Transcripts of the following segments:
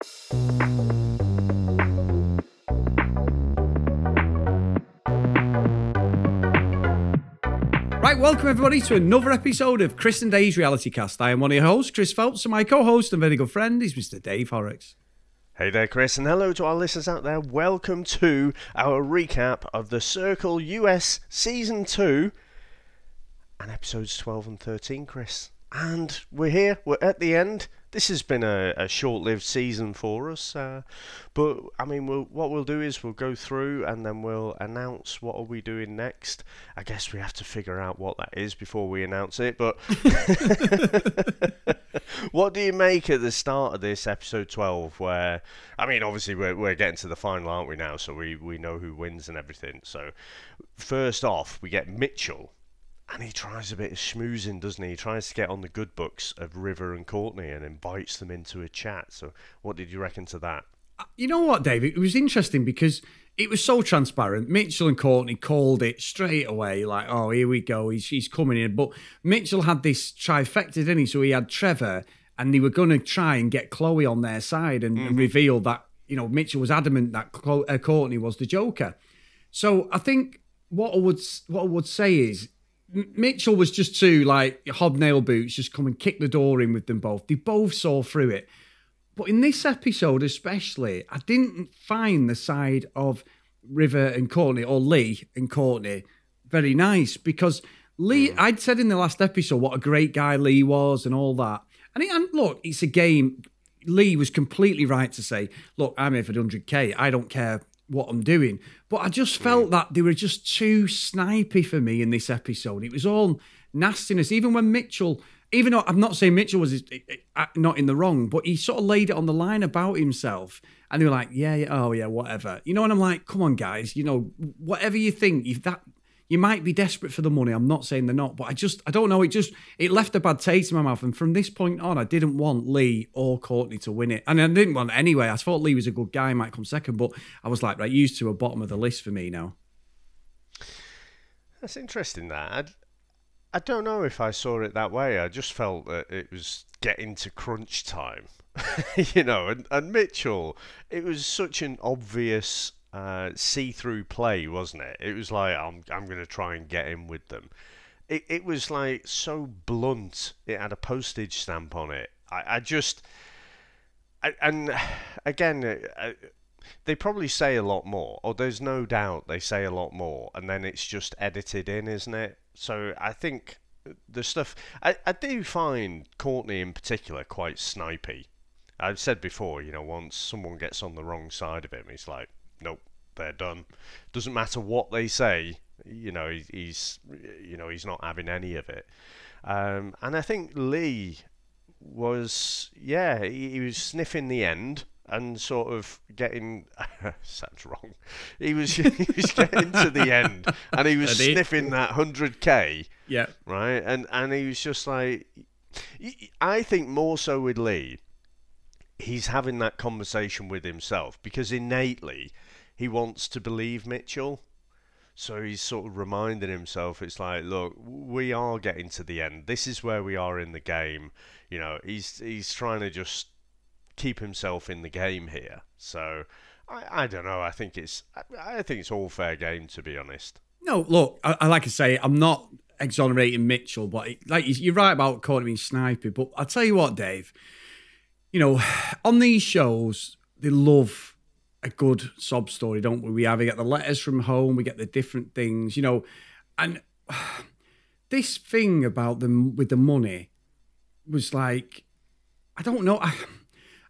Right, welcome everybody to another episode of Chris and Dave's Reality Cast. I am one of your hosts, Chris Phelps, and my co-host and very good friend is Mr. Dave Horrocks. Hey there, Chris, and hello to our listeners out there. Welcome to our recap of the Circle US Season 2 and episodes 12 and 13, Chris. And we're here, we're at the end. This has been a, a short lived season for us, uh, but I mean, we'll, what we'll do is we'll go through and then we'll announce what are we doing next. I guess we have to figure out what that is before we announce it, but what do you make at the start of this episode 12 where i mean obviously we're, we're getting to the final aren't we now? So we, we know who wins and everything. So first off we get mitchell and he tries a bit of schmoozing doesn't he he tries to get on the good books of river and courtney and invites them into a chat so what did you reckon to that You know what, Dave? It was interesting because it was so transparent. Mitchell and Courtney called it straight away, like, "Oh, here we go. He's he's coming in." But Mitchell had this trifecta, didn't he? So he had Trevor, and they were going to try and get Chloe on their side and, and reveal that you know Mitchell was adamant that Chlo- uh, Courtney was the Joker. So I think what I would what I would say is Mitchell was just too like hobnail boots, just come and kick the door in with them both. They both saw through it. But in this episode, especially, I didn't find the side of River and Courtney or Lee and Courtney very nice because Lee, mm. I'd said in the last episode what a great guy Lee was and all that. And, it, and look, it's a game. Lee was completely right to say, look, I'm here for the 100K. I don't care what I'm doing. But I just felt mm. that they were just too snipey for me in this episode. It was all nastiness. Even when Mitchell, even though I'm not saying Mitchell was uh, not in the wrong, but he sort of laid it on the line about himself. And they were like, yeah, yeah, oh, yeah, whatever. You know, and I'm like, come on, guys, you know, whatever you think, if that. You might be desperate for the money. I'm not saying they're not, but I just, I don't know. It just, it left a bad taste in my mouth. And from this point on, I didn't want Lee or Courtney to win it. And I didn't want anyway. I thought Lee was a good guy, might come second, but I was like, right, used to a bottom of the list for me now. That's interesting. That I'd, I don't know if I saw it that way. I just felt that it was getting to crunch time, you know. And, and Mitchell, it was such an obvious uh, see-through play, wasn't it? It was like I'm I'm going to try and get in with them. It it was like so blunt. It had a postage stamp on it. I, I just I, and again. Uh, they probably say a lot more, or there's no doubt they say a lot more, and then it's just edited in, isn't it? So I think the stuff I, I do find Courtney in particular quite snipey. I've said before, you know, once someone gets on the wrong side of him, he's like, nope, they're done. Doesn't matter what they say, you know, he's, you know, he's not having any of it. Um, and I think Lee was, yeah, he, he was sniffing the end and sort of getting sounds wrong. He was he was getting to the end and he was Ready? sniffing that hundred k, Yeah. right? And and he was just like, I think more so with Lee, he's having that conversation with himself because innately he wants to believe Mitchell. So he's sort of reminding himself, it's like, look, we are getting to the end. This is where we are in the game. You know, he's he's trying to just keep himself in the game here. So I, I don't know. I think it's I, I think it's all fair game to be honest. No, look, I, I like I say, I'm not exonerating Mitchell, but it, like you- you're right about calling being snipey. But I'll tell you what, Dave, you know, on these shows, they love a good sob story, don't we? We either get the letters from home, we get the different things, you know, and this thing about them with the money was like, I don't know. I,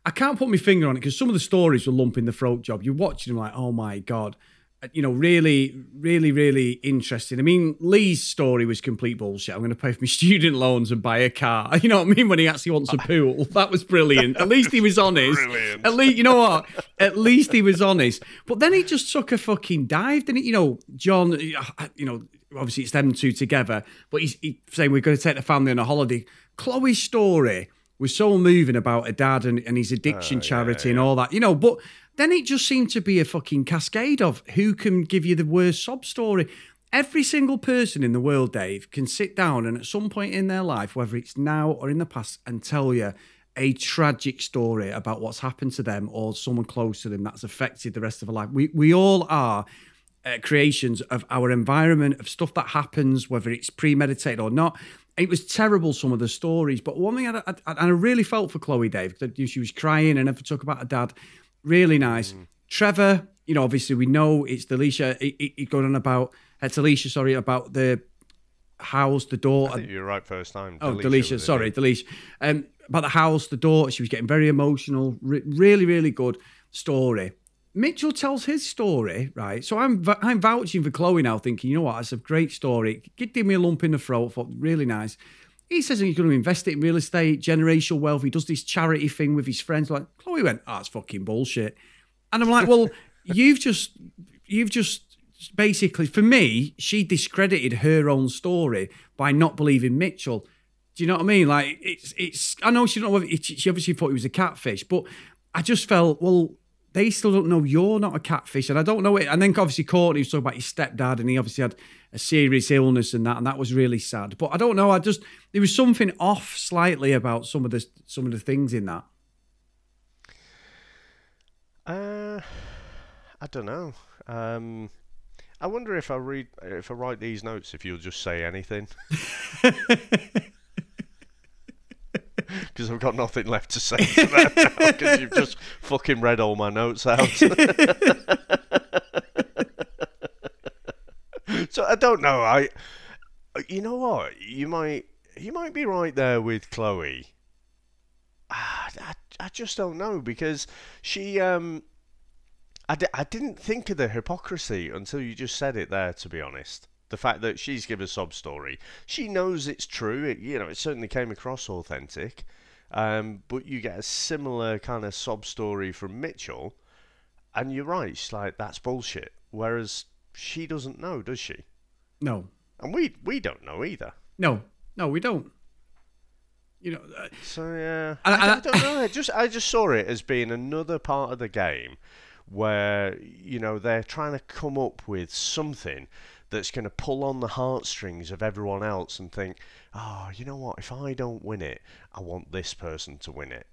I can't put my finger on it because some of the stories were lumping the throat job. You're watching them like, oh my god, Uh, you know, really, really, really interesting. I mean, Lee's story was complete bullshit. I'm going to pay for my student loans and buy a car. You know what I mean? When he actually wants a pool, that was brilliant. At least he was honest. Brilliant. At least, you know what? At least he was honest. But then he just took a fucking dive, didn't he? You know, John. Uh, uh, you know, obviously it's them two together, but he's, he's saying we're going to take the family on a holiday. Chloe's story was so moving about her dad and, and his addiction oh, charity and all that, you know, but then it just seemed to be a fucking cascade of who can give you the worst sob story. Every single person in the world, Dave, can sit down and at some point in their life, whether it's now or in the past, and tell you a tragic story about what's happened to them or someone close to them that's affected the rest of their life. We we all are uh, creations of our environment, of stuff that happens, whether it's premeditated or not. It was terrible, some of the stories. But one thing I, I, I really felt for Chloe, Dave, that she was crying and never talk about her dad. Really nice. Mm. Trevor, you know, obviously we know it's Delisha. He, he, going on about, it's Alicia, sorry, about the house, the think you're right first time. Oh, Delisha, sorry, Delisha. Um, about the house, the door. She was getting very emotional. Re- really, really good story. Mitchell tells his story, right? So I'm I'm vouching for Chloe now, thinking, you know what, that's a great story. Give me a lump in the throat, thought really nice. He says he's going to invest it in real estate, generational wealth. He does this charity thing with his friends. Like Chloe went, oh, it's fucking bullshit. And I'm like, well, you've just you've just basically for me, she discredited her own story by not believing Mitchell. Do you know what I mean? Like it's it's. I know she don't know. She obviously thought he was a catfish, but I just felt well they still don't know you're not a catfish. And I don't know it. And then obviously Courtney was talking about his stepdad and he obviously had a serious illness and that, and that was really sad. But I don't know. I just there was something off slightly about some of the some of the things in that. Uh, I don't know. Um, I wonder if I read if I write these notes, if you'll just say anything. because I've got nothing left to say to now because you've just fucking read all my notes out. so I don't know. I, you know what? You might you might be right there with Chloe. Ah, I, I just don't know because she um. I d- I didn't think of the hypocrisy until you just said it there, to be honest the fact that she's given a sob story. She knows it's true. It, you know, it certainly came across authentic. Um, but you get a similar kind of sob story from Mitchell, and you're right. She's like, that's bullshit. Whereas she doesn't know, does she? No. And we we don't know either. No, no, we don't. You know. Uh, so yeah, I, I, I, don't know. I just I just saw it as being another part of the game where you know they're trying to come up with something that's going to pull on the heartstrings of everyone else and think, oh, you know what? If I don't win it, I want this person to win it.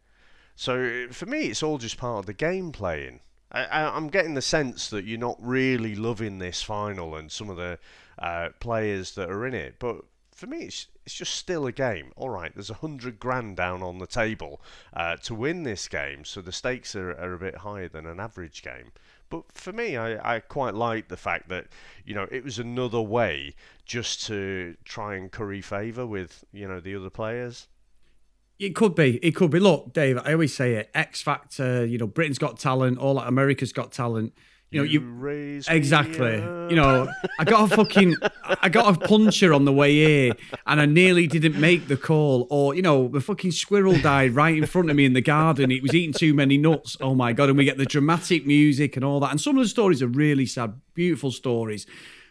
So for me, it's all just part of the game playing. I, am getting the sense that you're not really loving this final and some of the uh, players that are in it. But for me, it's, it's just still a game. All right, there's a hundred grand down on the table uh, to win this game, so the stakes are, are a bit higher than an average game. But for me, I, I quite like the fact that, you know, it was another way just to try and curry favour with, you know, the other players. It could be. It could be. Look, Dave, I always say it X Factor, you know, Britain's got talent, all like America's got talent you know, you, you exactly. You know, I got a fucking, I got a puncher on the way here, and I nearly didn't make the call. Or you know, the fucking squirrel died right in front of me in the garden. It was eating too many nuts. Oh my god! And we get the dramatic music and all that. And some of the stories are really sad, beautiful stories,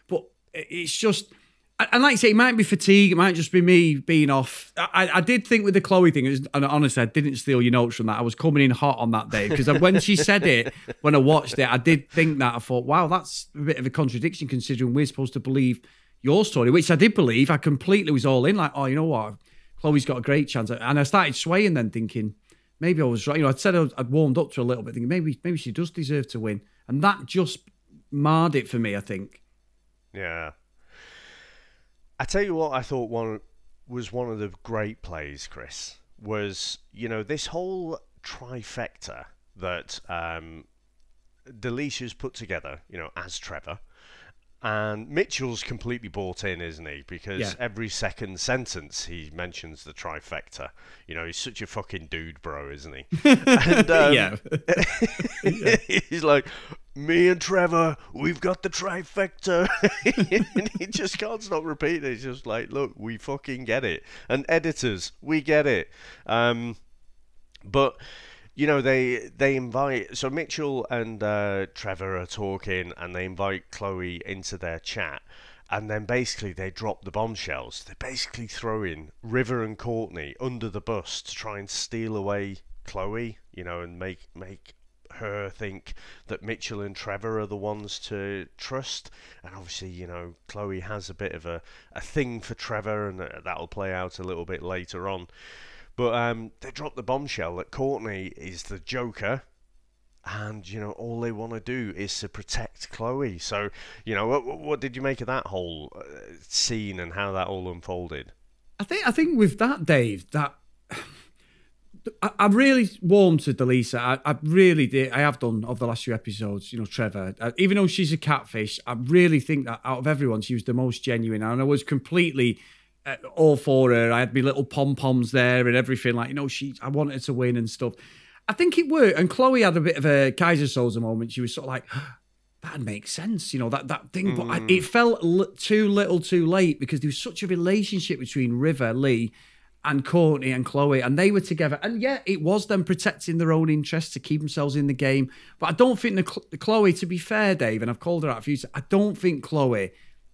but it's just and like I say, it might be fatigue. It might just be me being off. I, I did think with the Chloe thing, and honestly, I didn't steal your notes from that. I was coming in hot on that day because when she said it, when I watched it, I did think that. I thought, wow, that's a bit of a contradiction considering we're supposed to believe your story, which I did believe. I completely was all in, like, oh, you know what? Chloe's got a great chance. And I started swaying then, thinking, maybe I was right. You know, I'd said I'd warmed up to a little bit, thinking maybe maybe she does deserve to win. And that just marred it for me, I think. Yeah. I tell you what, I thought one was one of the great plays, Chris, was you know this whole trifecta that um, Delicia's put together, you know, as Trevor. And Mitchell's completely bought in, isn't he? Because yeah. every second sentence he mentions the trifecta. You know, he's such a fucking dude, bro, isn't he? and, um, yeah. he's like, me and Trevor, we've got the trifecta. and he just can't stop repeating. He's just like, look, we fucking get it. And editors, we get it. Um, but you know they they invite so Mitchell and uh, Trevor are talking and they invite Chloe into their chat and then basically they drop the bombshells. They're basically throwing River and Courtney under the bus to try and steal away Chloe, you know, and make make her think that Mitchell and Trevor are the ones to trust. And obviously, you know, Chloe has a bit of a, a thing for Trevor, and that'll play out a little bit later on. But um, they dropped the bombshell that Courtney is the Joker, and you know all they want to do is to protect Chloe. So you know, what, what did you make of that whole uh, scene and how that all unfolded? I think I think with that, Dave, that I, I really warmed to DeLeesa. I, I, really did. I have done over the last few episodes. You know, Trevor. Uh, even though she's a catfish, I really think that out of everyone, she was the most genuine, and I was completely uh, all for her. I had my little pom poms there and everything. Like you know, she. I wanted to win and stuff. I think it worked. And Chloe had a bit of a Keyser Söze moment. She was sort of like, that makes sense, you know, that, that thing. Mm. But I, it felt l- too little too late because there was such a relationship between River, Lee, and Courtney and Chloe, and they were together. And yeah, it was them protecting their own interests to keep themselves in the game. But I don't think the, the Chloe, to be fair, Dave, and I've called her out a few times, I don't think Chloe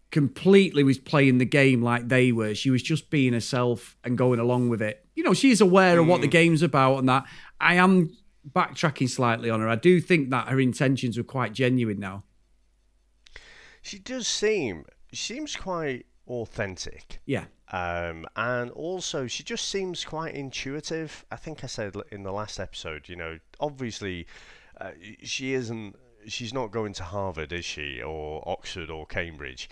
completely was playing the game like they were. She was just being herself and going along with it. You know, she's aware mm. of what the mm. game's about and that. I am backtracking slightly on her. I do think that her intentions were quite genuine now. She does seem, she seems quite authentic. Yeah. Um, and also, she just seems quite intuitive. I think I said in the last episode, you know, obviously, uh, she isn't, she's not going to Harvard, is she, or Oxford or Cambridge,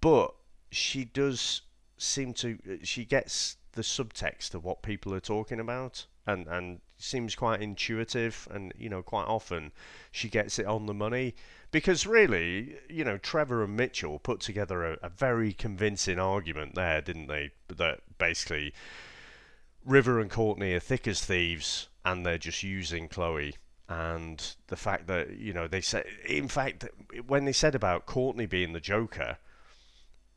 but she does seem to, she gets the subtext of what people are talking about. And, and seems quite intuitive and you know quite often she gets it on the money. Because really you know Trevor and Mitchell put together a, a very convincing argument there didn't they? That basically River and Courtney are thick as thieves and they're just using Chloe. And the fact that you know they said in fact when they said about Courtney being the joker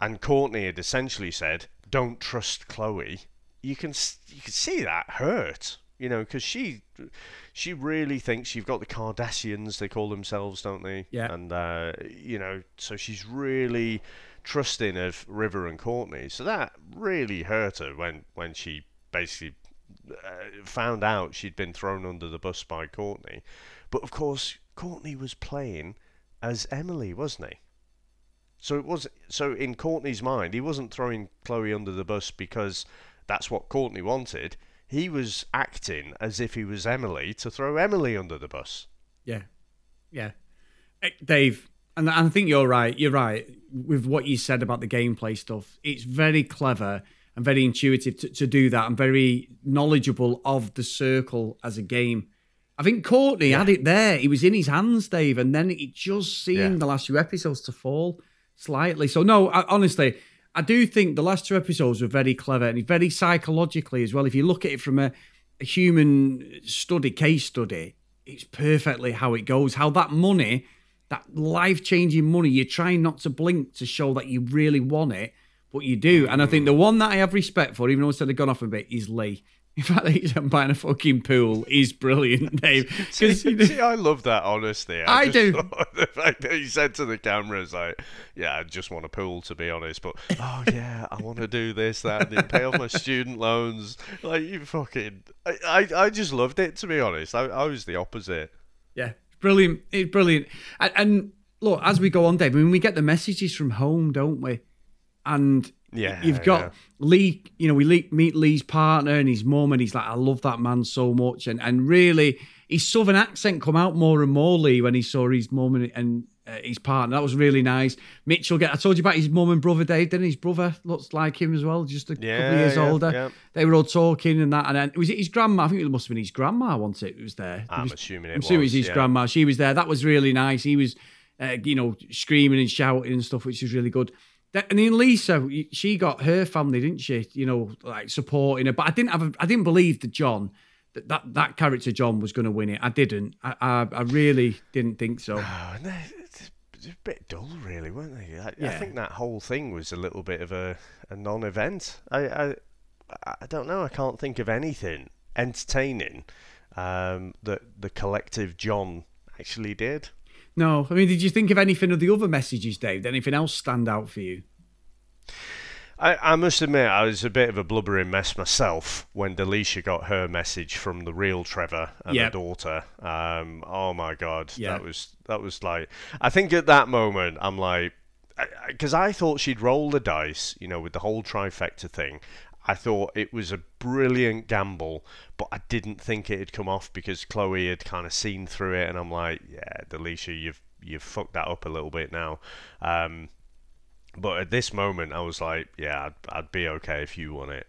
and Courtney had essentially said don't trust Chloe you can you can see that hurt you know, because she she really thinks you've got the Kardashians, they call themselves, don't they? Yeah. And uh, you know, so she's really trusting of River and Courtney. So that really hurt her when when she basically uh, found out she'd been thrown under the bus by Courtney. But of course, Courtney was playing as Emily, wasn't he? So it was so in Courtney's mind, he wasn't throwing Chloe under the bus because that's what Courtney wanted he was acting as if he was Emily to throw Emily under the bus. Yeah, yeah, eh, Dave, and I think you're right. You're right with what you said about the gameplay stuff. It's very clever and very intuitive to, to do that, and very knowledgeable of the circle as a game. I think Courtney yeah. had it there. He was in his hands, Dave, and then it just seemed yeah. the last few episodes to fall slightly. So no, I, honestly, I do think the last two episodes were very clever and very psychologically as well. If you look at it from a, a human study, case study, it's perfectly how it goes. How that money, that life changing money, you're trying not to blink to show that you really want it, but you do. And I think the one that I have respect for, even though I said I've gone off a bit, is Lee. In fact, he's buying a fucking pool is brilliant, Dave. see, see, I love that honesty. I, I do. The fact that he said to the cameras, like, "Yeah, I just want a pool, to be honest." But oh yeah, I want to do this, that, and pay off my student loans. Like you fucking, I, I, I just loved it. To be honest, I, I was the opposite. Yeah, brilliant. It's brilliant. And, and look, as we go on, Dave, I mean, we get the messages from home, don't we? And yeah, you've got yeah. Lee. You know, we meet Lee's partner and his mum, and he's like, "I love that man so much." And and really, his southern accent come out more and more. Lee when he saw his mum and, and uh, his partner, that was really nice. Mitchell, get I told you about his mum and brother Dave. Didn't his brother looks like him as well, just a yeah, couple of years yeah, older. They were all talking and that, and then was it his grandma? I think it must have been his grandma. Once it was there. I'm was, assuming it I'm was. Assuming it was his grandma. She was there. That was really nice. He was. Uh, you know, screaming and shouting and stuff, which was really good. And then Lisa, she got her family, didn't she? You know, like supporting her. But I didn't have, a, I didn't believe that John, that that, that character John was going to win it. I didn't. I, I, I really didn't think so. Oh, a bit dull, really, weren't they? I, yeah. I, think that whole thing was a little bit of a, a non-event. I, I, I don't know. I can't think of anything entertaining um, that the collective John actually did. No, I mean, did you think of anything of the other messages, Dave? Did anything else stand out for you? I, I must admit, I was a bit of a blubbering mess myself when Delisha got her message from the real Trevor and yep. the daughter. Um, oh my god, yep. that was that was like. I think at that moment, I'm like, because I, I, I thought she'd roll the dice, you know, with the whole trifecta thing. I thought it was a brilliant gamble, but I didn't think it had come off because Chloe had kind of seen through it, and I'm like, yeah, Delisha, you've you've fucked that up a little bit now. Um, but at this moment, I was like, yeah, I'd, I'd be okay if you won it.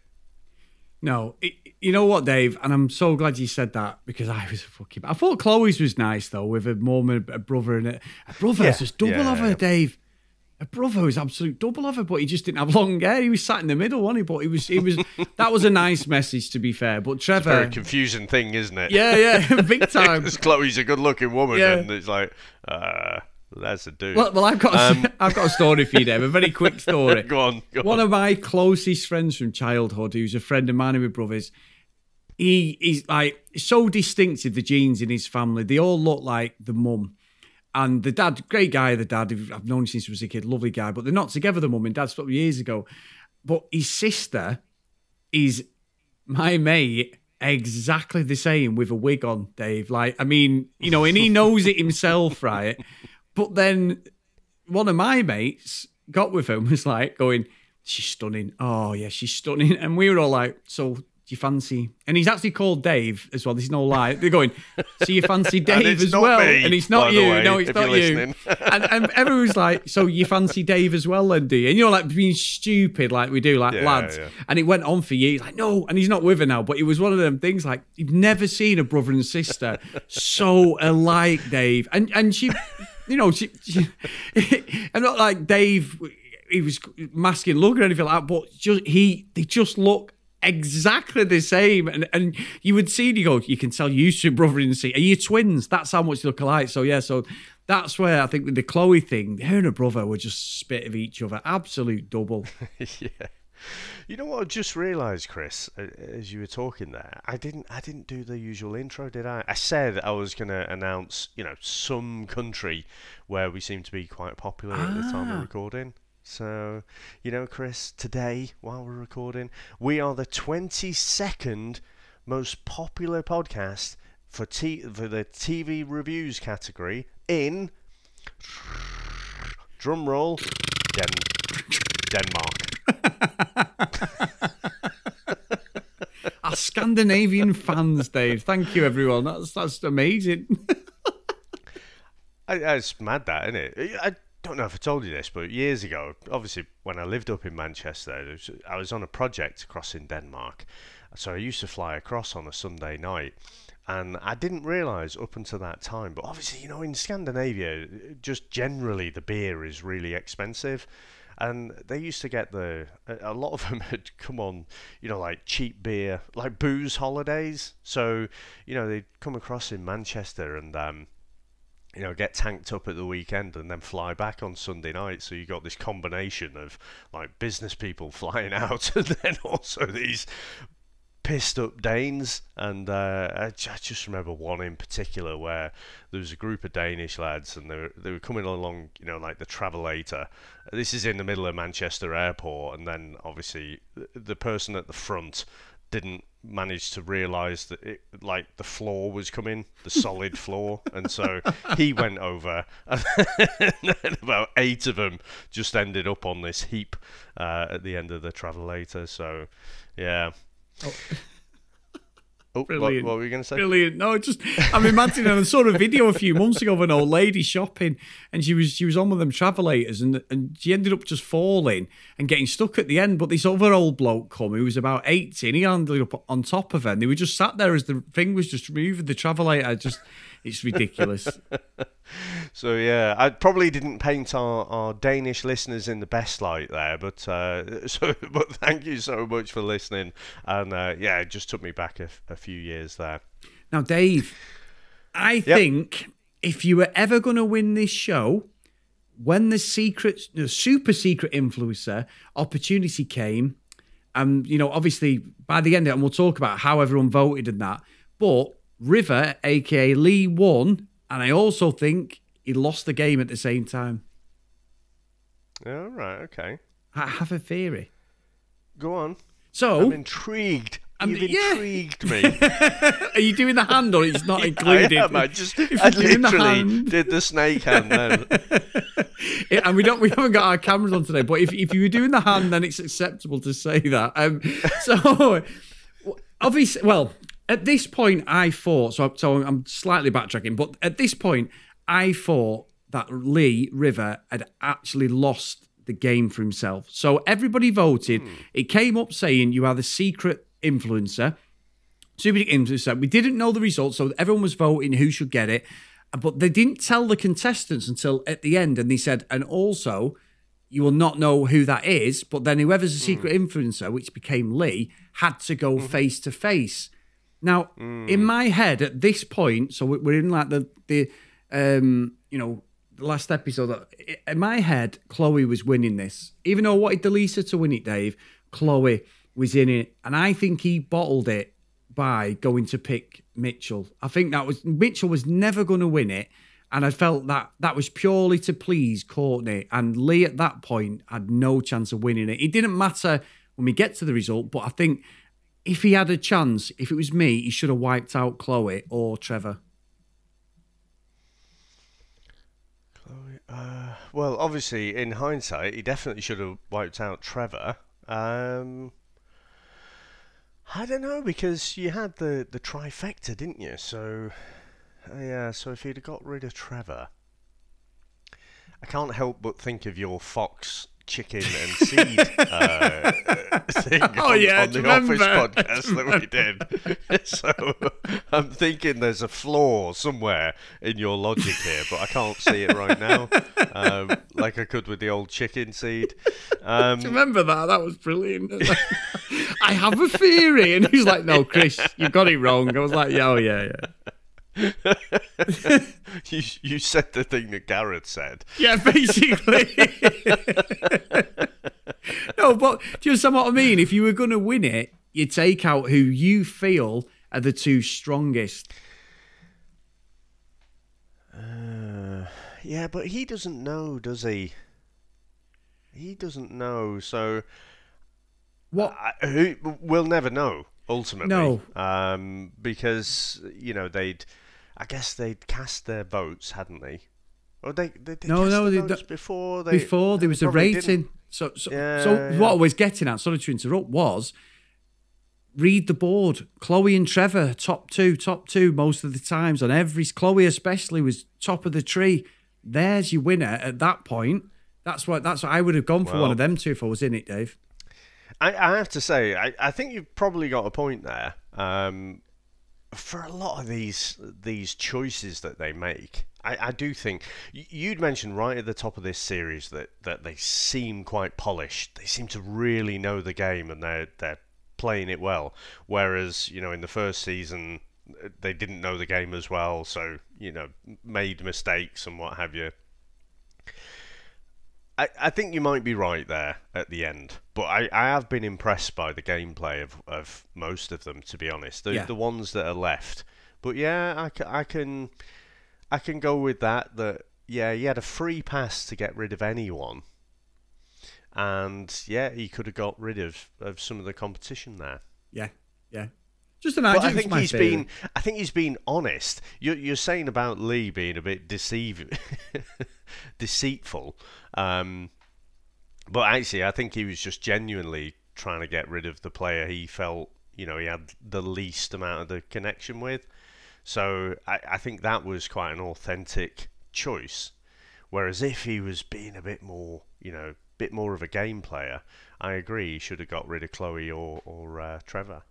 No, it, you know what, Dave, and I'm so glad you said that because I was fucking. I thought Chloe's was nice though, with a mum and a brother and a, a brother. Yeah, just double yeah, of her, yeah. Dave. A brother was absolute double of her, but he just didn't have long hair. He was sat in the middle, wasn't he? But he was, he was. that was a nice message, to be fair. But Trevor, Very confusing thing, isn't it? yeah, yeah, big time. Because Chloe's a good-looking woman, Yeah. and it's like, uh, that's a dude. Well, well, I've got, a, I've got a story for you, Dave. A very quick story. go on, go One on. of my closest friends from childhood, who's a friend of mine and my brothers, he is like so distinctive. The genes in his family, they all look like the mum. And the dad, great guy, the dad, I've known him since he was a kid, lovely guy, but they're not together, the mum and dad stopped years ago. But his sister is my mate, exactly the same with a wig on, Dave. Like, I mean, you know, and he knows it himself, right? But then one of my mates got with him was like going, She's stunning. Oh yeah, she's stunning. And we were all like, So do you fancy? And he's actually called Dave as well. This is no lie. They're going, So you fancy Dave as well? me, and it's not you. way, no, it's not you. and, and everyone's like, So you fancy Dave as well, then do you? And you're like being stupid like we do, like Yeah, lads. yeah. And it went on for years. Like, no, and he's not with her now. But it was one of them things like you've never seen a brother and sister so alike, Dave. And and she, you know, she, she and not like Dave. He was masking look or anything like that, but just he they just look exactly the same. And and you would see, and you go, you can tell you two brother and sister. Are you twins? That's how much they look alike. So yeah, so that's where I think with the Chloe thing, her and her brother were just spit of each other, absolute double. yeah. You know what I just realised, Chris, as you were talking there, I didn't I didn't do the usual intro, did I? I said I was going to announce, you know, some country where we seem to be quite popular at the time Ah. of recording. So, you know, Chris, today while we're recording, we are the 22nd most popular podcast for t- for the TV reviews category in drum roll Den- Denmark. Our Scandinavian fans, Dave. Thank you, everyone. That's that's amazing. I, it's mad that, isn't it? I don't know if I told you this, but years ago, obviously when I lived up in Manchester, I was on a project across in Denmark. So I used to fly across on a Sunday night. And I didn't realise up until that time, but obviously, you know, in Scandinavia, just generally the beer is really expensive. And they used to get the, a a lot of them had come on, you know, like cheap beer, like booze holidays. So, you know, they'd come across in Manchester and, um, you know, get tanked up at the weekend and then fly back on Sunday night. So you got this combination of like business people flying out and then also these pissed up Danes. And uh, I, just remember one in particular where there was a group of Danish lads and they were, they were coming along, you know, like the travelator. This is in the middle of Manchester Airport, and then obviously the person at the front didn't manage to realise that it like the floor was coming, the solid floor, and so he went over, and about eight of them just ended up on this heap uh, at the end of the travelator. So, yeah. Oh, Oh, what, Brilliant. what were you going to say? Brilliant. No, just I'm imagining. I saw a video a few months ago of an old lady shopping, and she was she was on one of them travelators, and and she ended up just falling and getting stuck at the end. But this other old bloke come who was about eighty, and he ended up on top of her, and they were just sat there as the thing was just moving the travelator. Just it's ridiculous. So yeah, I probably didn't paint our, our Danish listeners in the best light there, but uh, so but thank you so much for listening, and uh, yeah, it just took me back a, a few years there. Now, Dave, I think if you were ever going to win this show, when the secret, the super secret influencer opportunity came, and you know, obviously by the end of it, and we'll talk about how everyone voted and that, but River, aka Lee, won, and I also think he lost the game at the same time. All right, okay, I have a theory. go on. So I'm intrigued. You've yeah. intrigued me. Are you doing the hand or it's not I included? am. I just, I the literally hand. did the snake hand then. And we don't we haven't got our cameras on today but if, if you were doing the hand then it's acceptable to say that um so obviously well at this point i thought so, so i'm slightly backtracking but at this point i thought that lee river had actually lost the game for himself so everybody voted hmm. it came up saying you are the secret influencer Super influencer. We didn't know the results, so everyone was voting who should get it. But they didn't tell the contestants until at the end, and they said, and also, you will not know who that is. But then whoever's a hmm. secret influencer, which became Lee, had to go mm-hmm. face to face. Now, in my head at this point, so we- we're in like the the um, you know the last episode. In my head, Chloe was winning this, even though I wanted DeLeesa to win it. Dave, Chloe was in it, and I think he bottled it by going to pick Mitchell. I think that was Mitchell was never going to win it, and I felt that that was purely to please Courtney. And Lee at that point had no chance of winning it. It didn't matter when we get to the result, but I think if he had a chance, if it was me, he should have wiped out Chloe or Trevor. Uh, well, obviously, in hindsight, he definitely should have wiped out Trevor. Um, I don't know because you had the the trifecta, didn't you? So, yeah. So if he'd have got rid of Trevor, I can't help but think of your fox chicken and seed uh, thing Oh, on, yeah, on the you office podcast that we did. so I'm thinking there's a flaw somewhere in your logic here, but I can't see it right now, um, like I could with the old chicken seed. Um, Remember that? That was brilliant. I have a theory, and he's like, "No, Chris, you got it wrong." I was like, "Yeah, oh yeah, yeah." you you said the thing that Garrett said. Yeah, basically. no, but do you understand what I mean? If you were going to win it, you take out who you feel are the two strongest. Uh, yeah, but he doesn't know, does he? He doesn't know, so What? I, who, we'll never know ultimately. No. um, because you know they'd, I guess they'd cast their votes, hadn't they? Or they, they, they No, cast no, the they before they Before there was a rating. didn't. So, so, Yeah, so yeah. what I was getting at, sorry to interrupt, was read the board. Chloe and Trevor, top two, top two most of the times on every. Chloe especially was top of the tree. There's your winner at that point. That's what. That's what I would have gone for one of them two if I was in it, Dave. I, I have to say, I, I think you've probably got a point there. Um, for a lot of these these choices that they make, I, I do think you'd mentioned right at the top of this series that, that they seem quite polished. They seem to really know the game and they're they're playing it well. Whereas you know in the first season uh, they didn't know the game as well, so you know made mistakes and what have you. I, I think you might be right there at the end, but I, I have been impressed by the gameplay of, of most of them, to be honest. The, Yeah. the ones that are left. But yeah, I, ca- I can I can go with that. That yeah, he had a free pass to get rid of anyone, and yeah, he could have got rid of, of some of the competition there. Yeah, yeah. Just an. I think he's been I think he's been honest. You're, you're saying about Lee being a bit deceive, deceitful, um, but actually I think he was just genuinely trying to get rid of the player he felt you know he had the least amount of the connection with. So I, I think that was quite an authentic choice. Whereas if he was being a bit more, you know, bit more of a game player, I agree he should have got rid of Chloe or or uh, Trevor.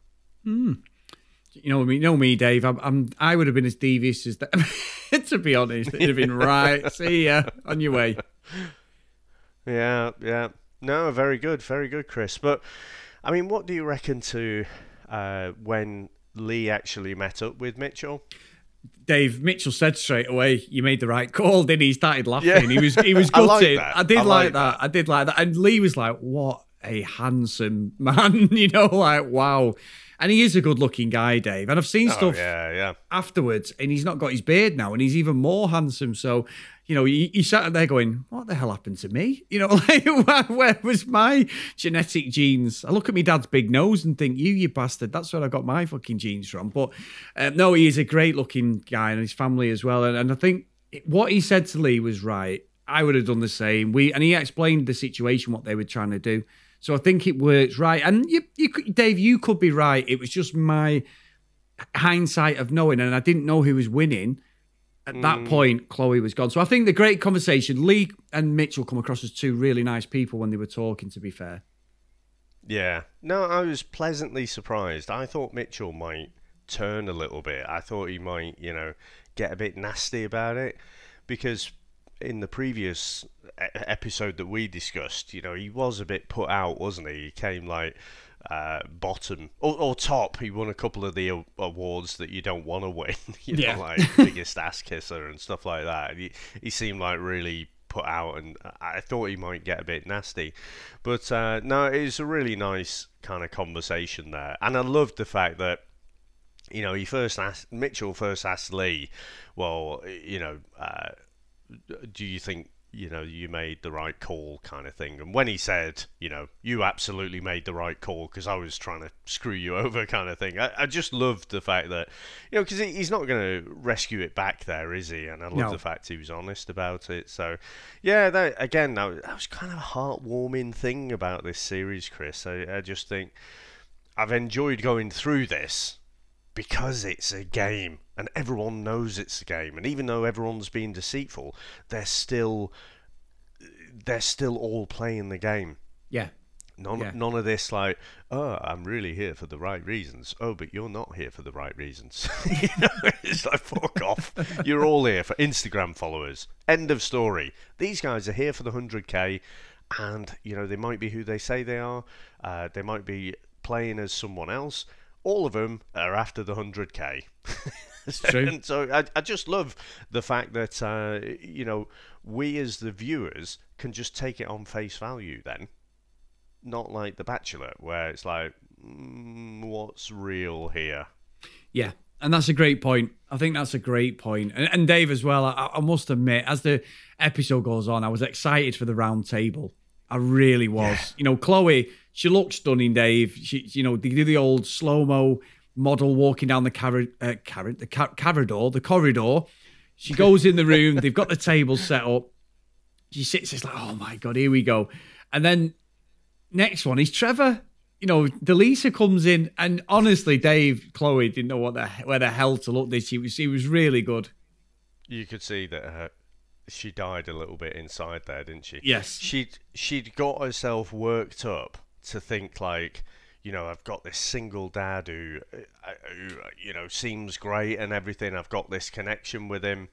You know me, you know me, Dave. I'm, I'm I would have been as devious as that. to be honest, it'd have been right. See ya on your way. Yeah, yeah. No, very good, very good, Chris. But I mean, what do you reckon to uh, when Lee actually met up with Mitchell? Dave Mitchell said straight away, "You made the right call." Did he? Started laughing. Yeah. He was he was I like gutted. that. I, did I like, like that. I did like that. And Lee was like, "What a handsome man!" you know, like wow. And he is a good looking guy, Dave. And I've seen Oh, stuff yeah, yeah. afterwards, and he's not got his beard now, and he's even more handsome. So, you know, he, he sat there going, "What the hell happened to me? You know, like where, where was my genetic genes?" I look at my dad's big nose and think, "You, you bastard! That's where I got my fucking genes from." But uh, no, he is a great looking guy, and his family as well. And, and I think what he said to Lee was right. I would have done the same. We and he explained the situation, what they were trying to do. So I think it works right. And you, you, could- Dave, you could be right. It was just my hindsight of knowing, and I didn't know who was winning. At that mm. point, Chloe was gone. So I think the great conversation, Lee and Mitchell come across as two really nice people when they were talking, to be fair. Yeah. No, I was pleasantly surprised. I thought Mitchell might turn a little bit. I thought he might, you know, get a bit nasty about it because in the previous episode that we discussed, you know, he was a bit put out, wasn't he? He came like uh, bottom or, or top. He won a couple of the awards that you don't want to win, you know, Yeah. like biggest ass kisser and stuff like that. He, he seemed like really put out, and I I thought he might get a bit nasty, but uh, no, it was a really nice kind of conversation there, and I loved the fact that you know he first asked Mitchell first asked Lee, well, you know, uh, do you think you know you made the right call kind of thing? And when he said you know you absolutely made the right call because i was trying to screw you over kind of thing i, I just loved the fact that you know because he's not going to rescue it back there is he? And i love No. the fact he was honest about it. So yeah that again that was, that was kind of a heartwarming thing about this series chris. I, I just think i've enjoyed going through this because it's a game and everyone knows it's a game and even though everyone's being deceitful they're still they're still all playing the game. Yeah. none, Yeah. none of this like oh i'm really here for the right reasons. Oh but you're not here for the right reasons. You know it's like fuck off. You're all here for instagram followers. End of story. These guys are here for the 100k and you know they might be who they say they are. Uh, they might be playing as someone else all of them are after the 100k That's true. and so I, I just love the fact that uh, you know we as the viewers can just take it on face value then not like the bachelor where it's like mm, what's real here Yeah, and that's a great point. I think that's a great point. And, and Dave as well. I, I must admit, as the episode goes on, I was excited for the round table. I really was. You know, Chloe, she looks stunning. Dave, she, you know, they do the old slow mo model walking down the carrot, uh, the ca- corridor, the corridor. She goes in the room. They've got the table set up. She sits. It's like, oh my god, here we go. And then next one is Trevor. You know, DeLeesa comes in, and honestly, Dave, Chloe didn't know what the where the hell to look. This she was, she was really good. you could see that uh, she died a little bit inside there didn't she Yes. she'd she'd got herself worked up to think like you know I've got this single dad who, uh, who you know seems great and everything. I've got this connection with him.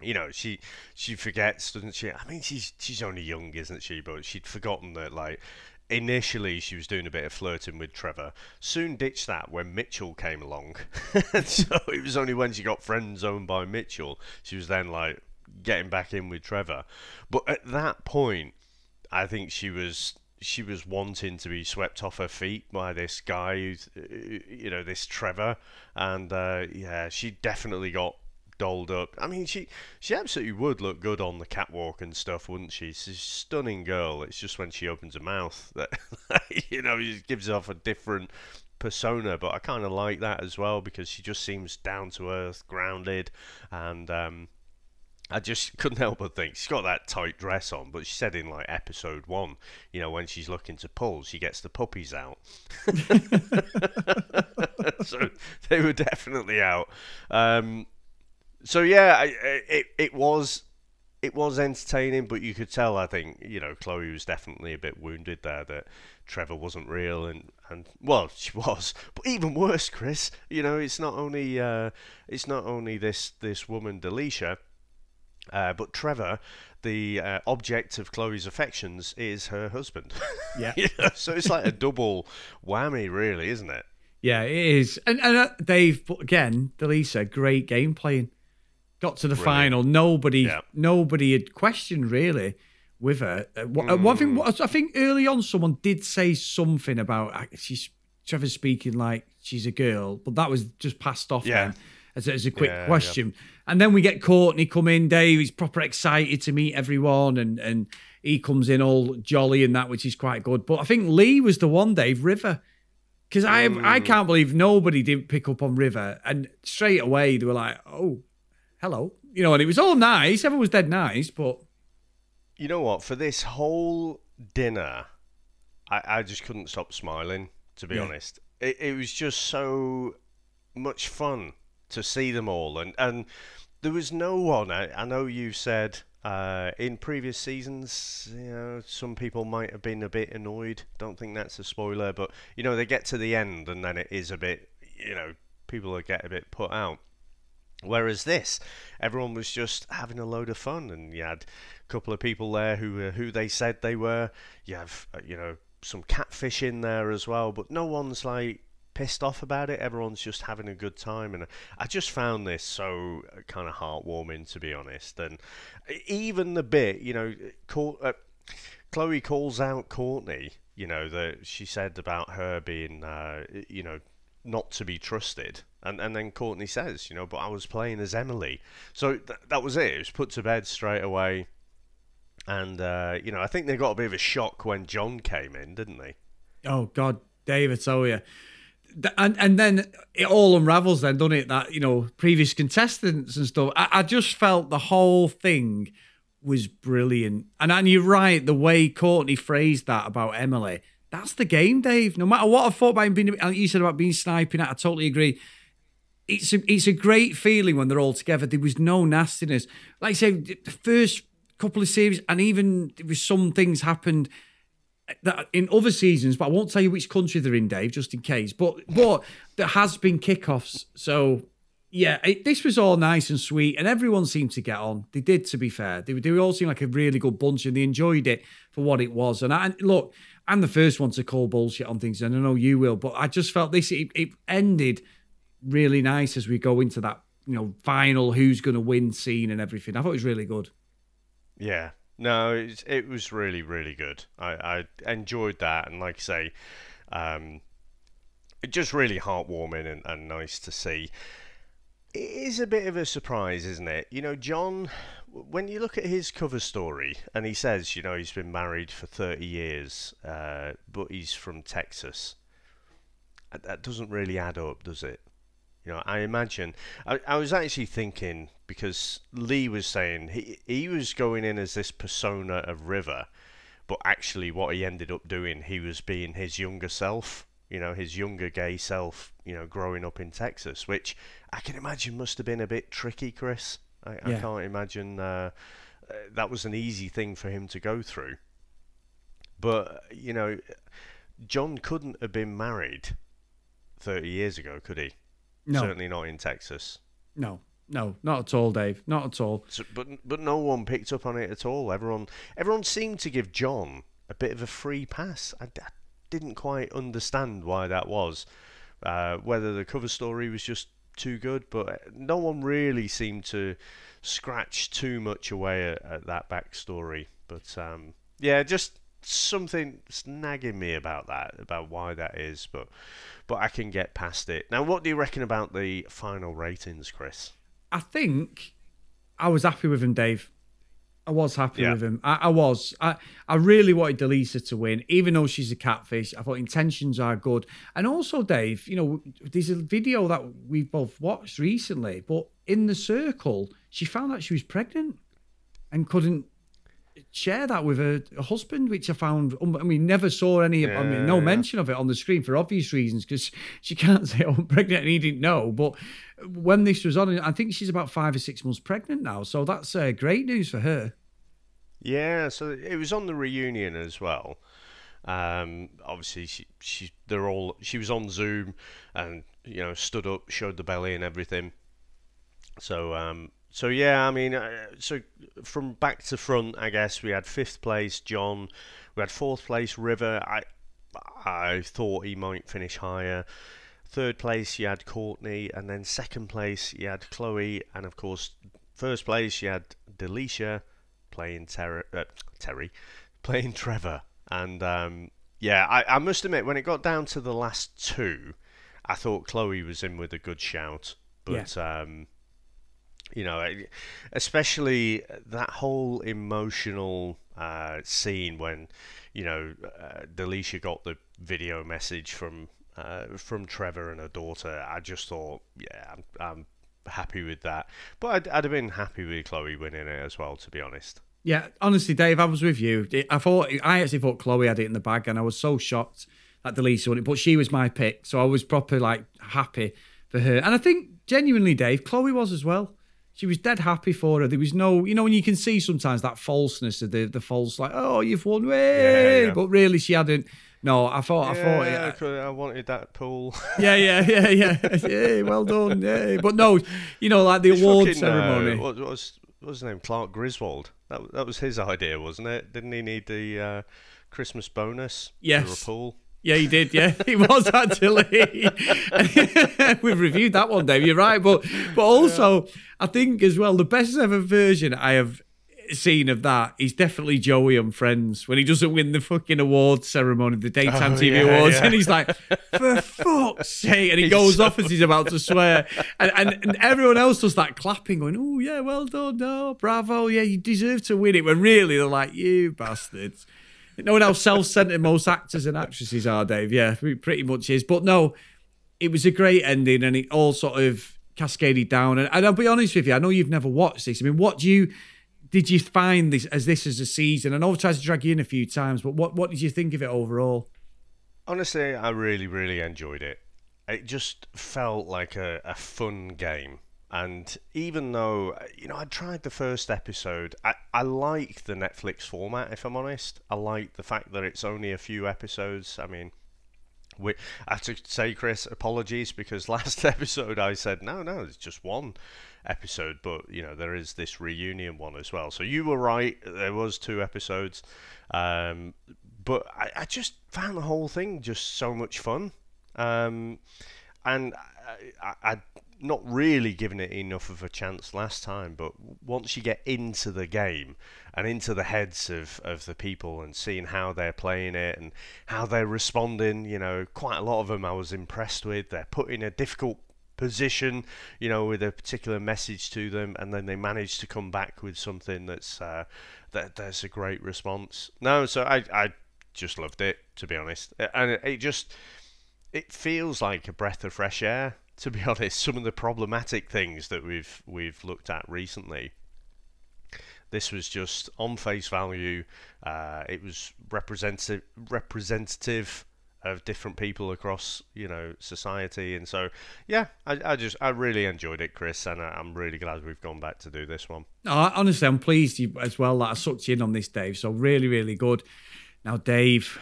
You know she she forgets doesn't she? I mean she's she's only young isn't she? But she'd forgotten that like initially she was doing a bit of flirting with Trevor. Soon ditched that when Mitchell came along. So it was only when she got friend zoned by Mitchell she was then like getting back in with Trevor. But at that point I think she was she was wanting to be swept off her feet by this guy uh, you know this Trevor. And uh, yeah she definitely got dolled up. I mean she she absolutely would look good on the catwalk and stuff wouldn't she? She's a stunning girl. It's just when she opens her mouth that you know she gives off a different persona. But I kind of like that as well because she just seems down to earth grounded and um I just couldn't help but think she's got that tight dress on, but she said in like episode one, you know, when she's looking to pull, she gets the puppies out. so they were definitely out. Um, so yeah, I, it it was it was entertaining, but you could tell I think you know Chloe was definitely a bit wounded there that Trevor wasn't real and and well she was, but even worse, Chris. You know it's not only uh, it's not only this this woman Delisha. Uh, but Trevor, the uh, object of Chloe's affections, is her husband. Yeah. You know, so it's like a double whammy, really, isn't it? Yeah, it is. And, and uh, Dave, but again, DeLeesa, great game playing. Got to the Brilliant. final. Nobody, Yeah. nobody had questioned really with her. Uh, uh, One Mm. thing, I think early on, someone did say something about uh, she's Trevor's speaking like she's a girl, but that was just passed off Yeah. then as, a- as a quick Yeah, yeah. question. And then we get Courtney come in. Dave, he's proper excited to meet everyone, and and he comes in all jolly and that, which is quite good. But I think Lee was the one, Dave River. Because I Mm. I can't believe nobody didn't pick up on River, and straight away they were like, "Oh, hello," you know, and it was all nice. Everyone was dead nice, but You know what? For this whole dinner, I, I just couldn't stop smiling. To be Yeah. honest, it, it was just so much fun to see them all, and and there was no one. I, I know you said uh, in previous seasons, you know, some people might have been a bit annoyed. Don't think that's a spoiler, but you know, they get to the end, and then it is a bit, you know, people get a bit put out. Whereas this, everyone was just having a load of fun, and you had a couple of people there who were who they said they were. You have, uh, you know, some catfish in there as well, but no one's like pissed off about it. Everyone's just having a good time, and I just found this so kind of heartwarming, to be honest. And even the bit, you know, uh, Chloe calls out Courtney. You know that she said about her being, uh, you know, not to be trusted. And and then Courtney says, you know, but I was playing as Emily. So th- that was it. It was put to bed straight away. And uh, you know, I think they got a bit of a shock when John came in, didn't they? Oh God, David, you. Th- And and then it all unravels then, doesn't it? That, you know, previous contestants and stuff. I, I just felt the whole thing was brilliant. And and you're right, the way Courtney phrased that about Emily, that's the game, Dave. No matter what I thought about him being like you said about being sniping at, I totally agree. It's a it's a great feeling when they're all together. There was no nastiness. Like I say, the first couple of series, and even there was some things happened in other seasons, but I won't tell you which country they're in, Dave, just in case. But but there has been kickoffs, so yeah, it, this was all nice and sweet, and everyone seemed to get on. They did, to be fair. They, they all seemed like a really good bunch, and they enjoyed it for what it was. And, I, and look, I'm the first one to call bullshit on things, and I know you will, but I just felt this it, it ended really nice as we go into that you know final who's going to win scene and everything. I thought it was really good. Yeah. No, it, it was really, really good. I, I enjoyed that, and like I say, um, it just really heartwarming and, and nice to see. It is a bit of a surprise, isn't it? You know, John, when you look at his cover story, and he says, you know, he's been married for 30 years, uh, but he's from Texas. That- That doesn't really add up, does it? You know, I imagine. I, I was actually thinking because Lee was saying he he was going in as this persona of River, but actually what he ended up doing, he was being his younger self. You know, his younger gay self. You know, growing up in Texas, which I can imagine must have been a bit tricky, Chris. I, I can't imagine uh, uh, that was an easy thing for him to go through. But you know, John couldn't have been married thirty years ago, could he? No, Certainly not in Texas. no, no, not at all, Dave. Not at all. So, but but no one picked up on it at all. Everyone everyone seemed to give John a bit of a free pass. I, I didn't quite understand why that was. Uh, whether the cover story was just too good, but no one really seemed to scratch too much away at, at that backstory. But um, yeah, just something snagging me about that, about why that is. But but I can get past it. Now, what do you reckon about the final ratings, Chris? I think I was happy with him, Dave. I was happy Yeah. with him. I, I was. I, I really wanted DeLeesa to win, even though she's a catfish. I thought intentions are good. And also, Dave, you know, there's a video that we both watched recently, but in the circle, she found out she was pregnant and couldn't share that with her husband, which I found. um, I mean, never saw any. I mean, no Yeah. mention of it on the screen for obvious reasons because she can't say, "Oh, I'm pregnant," and he didn't know. But when this was on, I think she's about five or six months pregnant now, so that's uh, great news for her. Yeah, so it was on the reunion as well. Um, obviously, she, she, they're all. She was on Zoom, and you know, stood up, showed the belly and everything. So, um, so yeah, I mean, uh, so from back to front, I guess we had fifth place John, we had fourth place River. I, I thought he might finish higher. Third place you had Courtney, and then second place you had Chloe, and of course, first place you had DeLeesa playing Ter- uh, Terry, playing Trevor, and um, Yeah, I, I must admit, when it got down to the last two, I thought Chloe was in with a good shout. But, um, you know, especially that whole emotional uh, scene when, you know, uh, DeLeesa got the video message from uh, from Trevor and her daughter. I just thought, yeah, I'm, I'm happy with that. But I'd, I'd have been happy with Chloe winning it as well, to be honest. Yeah, honestly, Dave, I was with you. I thought I actually thought Chloe had it in the bag, and I was so shocked that DeLeesa won it. But she was my pick, so I was proper like happy for her. And I think genuinely, Dave, Chloe was as well. She was dead happy for her. There was no, you know, when you can see sometimes that falseness of the the false, like, oh, you've won, way, yeah, yeah. but really she hadn't. No, I thought, yeah, I thought, it, I wanted that pool. yeah, yeah, yeah, yeah, yeah. Well done, yeah. But no, you know, like the it's award fucking, ceremony. Uh, what, what was what was his name? Clark Griswold. That that was his idea, wasn't it? Didn't he need the uh, Christmas bonus yes. for a pool? Yeah, he did. Yeah, he was actually. We've reviewed that one, Dave. You're right, but but also yeah. I think as well the best ever version I have seen of that is definitely Joey on Friends when he doesn't win the fucking awards ceremony, the daytime oh, TV yeah, awards, yeah. and he's like, "For fuck's sake!" and he he's goes so... off as he's about to swear, and, and, and everyone else does that clapping, going, "Oh yeah, well done, no, bravo, yeah, you deserve to win it." When really they're like, "You bastards." No one else self-centered most actors and actresses are, Dave. Yeah, pretty much is. But no, it was a great ending, and it all sort of cascaded down. And, and I'll be honest with you, I know you've never watched this. I mean, what do you? did you find this as this as a season? I know I've tried to drag you in a few times, but what what did you think of it overall? Honestly, I really really enjoyed it. It just felt like a, a fun game. And even though, you know, I tried the first episode, I, I like the Netflix format, if I'm honest. I like the fact that it's only a few episodes. I mean, we, I have to say, Chris, apologies because last episode I said, no, no, it's just one episode, but you know there is this reunion one as well. So you were right. There was two episodes, um, but I, I, just found the whole thing just so much fun, um, and I, I, would not really given it enough of a chance last time. But once you get into the game and into the heads of, of the people and seeing how they're playing it and how they're responding, you know, quite a lot of them I was impressed with. They're put in a difficult position, you know, with a particular message to them, and then they manage to come back with something that's uh, that that's a great response. No, so I I just loved it to be honest, and it, it just it feels like a breath of fresh air. To be honest, some of the problematic things that we've we've looked at recently. This was just on face value. Uh, it was representative, representative of different people across you know society. And so yeah I, I just I really enjoyed it Chris and I, am really glad we've gone back to do this one. Honestly I'm pleased you, as well that I sucked you in on this Dave. So really really good. Now Dave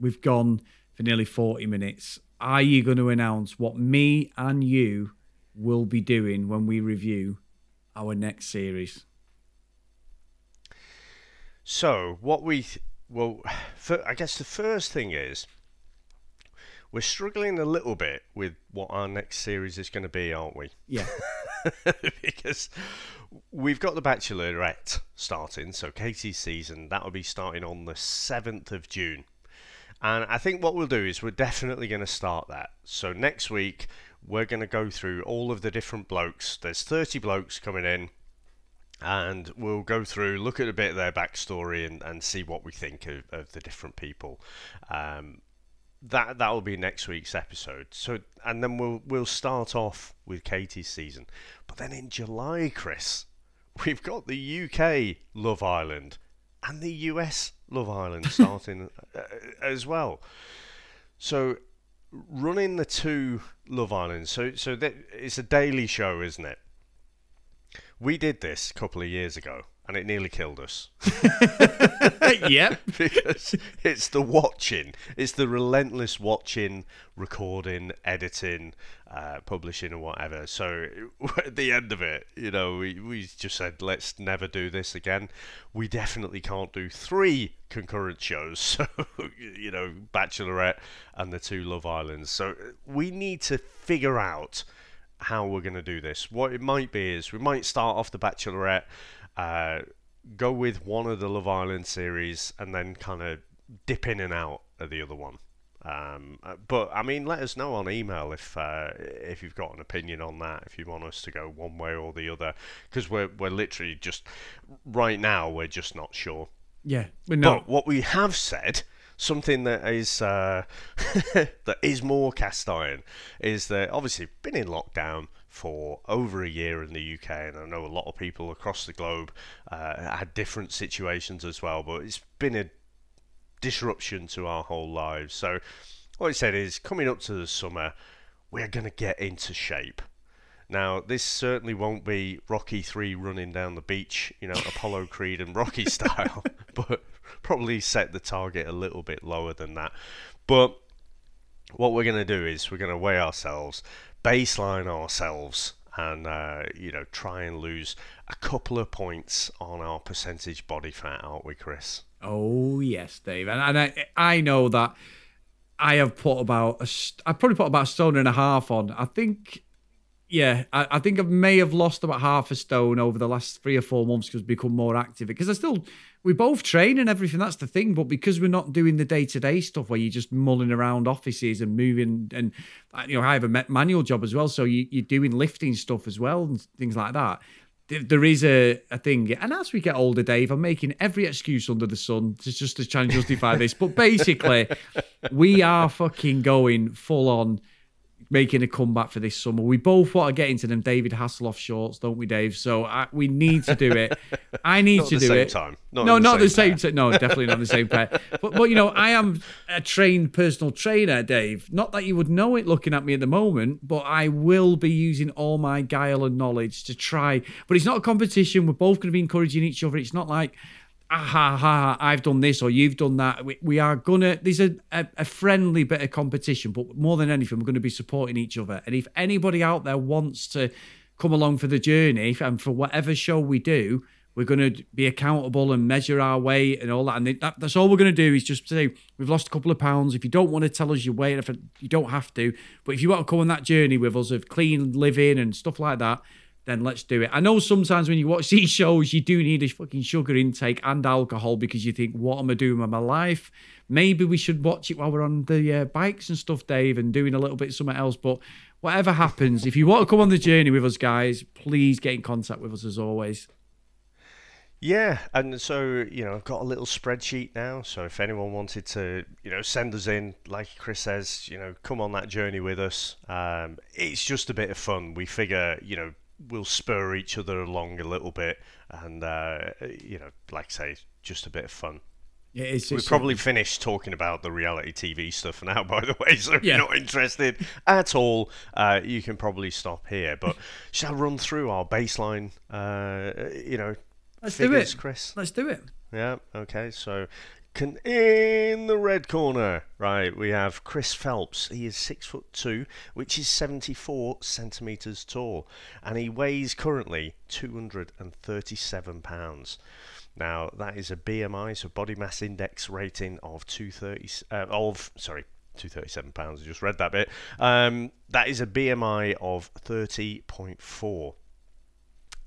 we've gone for nearly 40 minutes are you going to announce what me and you will be doing when we review our next series so what we well for, I guess the first thing is we're struggling a little bit with what our next series is going to be, aren't we? Yeah. because we've got The Bachelorette starting, so Katie's season, that'll be starting on the 7th of June. And I think what we'll do is we're definitely going to start that. So next week, we're going to go through all of the different blokes. There's 30 blokes coming in and we'll go through, look at a bit of their backstory, and, and see what we think of, of the different people. Um, that that will be next week's episode. So and then we'll we'll start off with Katie's season. But then in July, Chris, we've got the UK Love Island and the US Love Island starting uh, as well. So running the two Love Islands. So so that, it's a daily show, isn't it? We did this a couple of years ago and it nearly killed us. yep. because it's the watching, it's the relentless watching, recording, editing, uh, publishing, and whatever. So at the end of it, you know, we, we just said, let's never do this again. We definitely can't do three concurrent shows. So, you know, Bachelorette and the two Love Islands. So we need to figure out how we're going to do this. What it might be is we might start off the Bachelorette uh, go with one of the Love Island series and then kind of dip in and out of the other one. Um, uh, but I mean, let us know on email if uh, if you've got an opinion on that. If you want us to go one way or the other, because we're we're literally just right now we're just not sure. Yeah, but no. But what we have said, something that is uh, that is more cast iron, is that obviously been in lockdown for over a year in the UK, and I know a lot of people across the globe uh, had different situations as well. But it's been a disruption to our whole lives. So, what I said is coming up to the summer, we're going to get into shape. Now, this certainly won't be Rocky 3 running down the beach, you know, Apollo Creed and Rocky style, but probably set the target a little bit lower than that. But what we're going to do is we're going to weigh ourselves, baseline ourselves, and, uh, you know, try and lose a couple of points on our percentage body fat, aren't we, Chris? Oh yes, Dave, and, and I I know that I have put about a, I probably put about a stone and a half on. I think, yeah, I, I think I may have lost about half a stone over the last three or four months because I've become more active. Because I still we both train and everything. That's the thing, but because we're not doing the day to day stuff where you're just mulling around offices and moving, and uh, you know I have a manual job as well, so you, you're doing lifting stuff as well and things like that there is a, a thing. And as we get older, Dave, I'm making every excuse under the sun to just to try and justify this. But basically, we are fucking going full on making a comeback for this summer. We both want to get into them David Hasselhoff shorts, don't we, Dave? So I, we need to do it. I need to do it. Time. Not no, not the same time. No, definitely not the same pair. But, but you know, I am a trained personal trainer, Dave. Not that you would know it looking at me at the moment, but I will be using all my guile and knowledge to try. But it's not a competition. We're both going to be encouraging each other. It's not like ah, ha, I've done this or you've done that. We, we are gonna. There's a, a, a friendly bit of competition, but more than anything, we're going to be supporting each other. And if anybody out there wants to come along for the journey and for whatever show we do, we're going to be accountable and measure our weight and all that. And that, that's all we're going to do is just say we've lost a couple of pounds. If you don't want to tell us your weight, you don't have to. But if you want to come on that journey with us of clean living and stuff like that, then let's do it. I know sometimes when you watch these shows, you do need a fucking sugar intake and alcohol because you think, what am I doing with my life? Maybe we should watch it while we're on the uh, bikes and stuff, Dave, and doing a little bit something else. But whatever happens, if you want to come on the journey with us, guys, please get in contact with us as always. Yeah, and so you know, I've got a little spreadsheet now. So if anyone wanted to, you know, send us in, like Chris says, you know, come on that journey with us. Um, it's just a bit of fun. We figure, you know, we'll spur each other along a little bit, and uh, you know, like I say, just a bit of fun. Yeah, it's We've probably finished talking about the reality TV stuff now, by the way. So if yeah. you're not interested at all, uh, you can probably stop here. But shall I run through our baseline? Uh, you know, Let's figures, do it. Chris. Let's do it. Yeah. Okay. So can in the red corner, right, we have Chris Phelps. He is six foot two, which is 74 centimeters tall, and he weighs currently 237 pounds. Now that is a BMI, so body mass index rating of 230 uh, of sorry 237 pounds. I just read that bit. Um, that is a BMI of 30.4.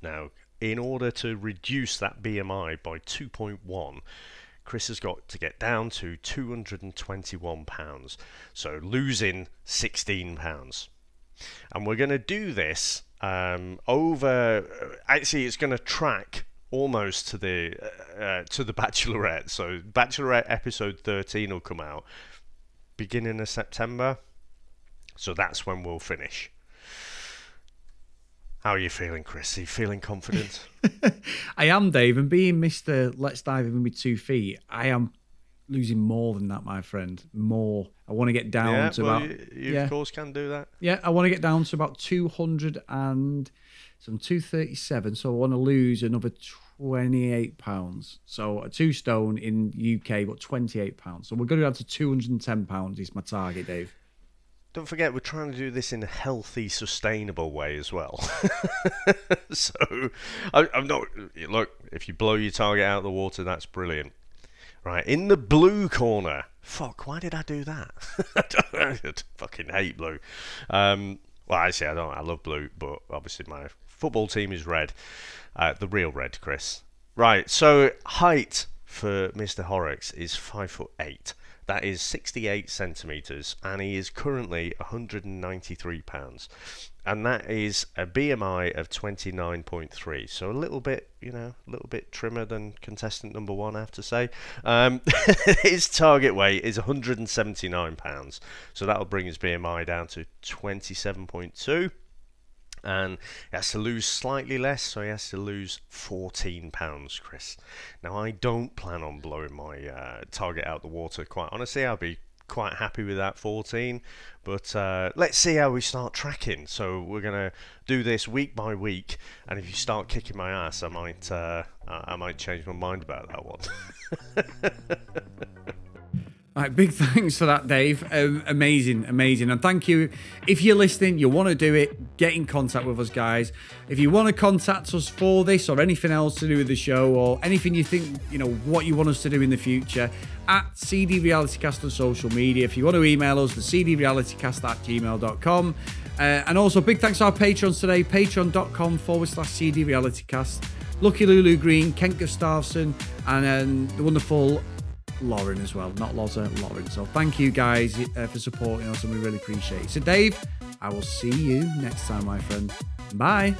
Now, in order to reduce that BMI by 2.1 Chris has got to get down to 221 pounds, so losing 16 pounds. And we're going to do this um, over. Uh, actually, it's going to track almost to the uh, uh, to the Bachelorette. So Bachelorette episode 13 will come out beginning of September. So that's when we'll finish. How are you feeling, Chris? Are you feeling confident? I am, Dave. And being Mr. Let's Dive In with two feet, I am losing more than that, my friend. More. I want to get down yeah, to well, about. You, you yeah. of course can do that. Yeah, I want to get down to about 200 and some 237. So I want to lose another 28 pounds. So a two stone in UK, but 28 pounds. So we're going to down to 210 pounds is my target, Dave. Don't forget, we're trying to do this in a healthy, sustainable way as well. so, I, am not. Look, if you blow your target out of the water, that's brilliant. Right, in the blue corner. Fuck, why did I do that? I fucking hate blue. Um, well, actually, I don't. I love blue, but obviously my football team is red. Uh, the real red, Chris. Right, so height for Mr. Horrocks is five foot eight. That is 68 centimeters, and he is currently 193 pounds, and that is a BMI of 29.3. So a little bit, you know, a little bit trimmer than contestant number one, I have to say. Um, his target weight is 179 pounds, so that'll bring his BMI down to 27.2 and he has to lose slightly less, so he has to lose 14 pounds, Chris. Now, I don't plan on blowing my uh, target out the water, quite honestly. I'll be quite happy with that 14, but uh, let's see how we start tracking. So, we're going to do this week by week, and if you start kicking my ass, I might, uh, I might change my mind about that one. Right, big thanks for that, Dave. Um, amazing, amazing. And thank you. If you're listening, you want to do it, get in contact with us, guys. If you want to contact us for this or anything else to do with the show or anything you think, you know, what you want us to do in the future, at CD Realitycast on social media. If you want to email us, the cdrealitycast at gmail.com. Uh, and also, big thanks to our patrons today, patreon.com forward slash CD. Lucky Lulu Green, Kent Gustafson, and um, the wonderful Lauren as well, not Loza, Lauren. So thank you guys uh, for supporting us, and we really appreciate it. So, Dave, I will see you next time, my friend. Bye.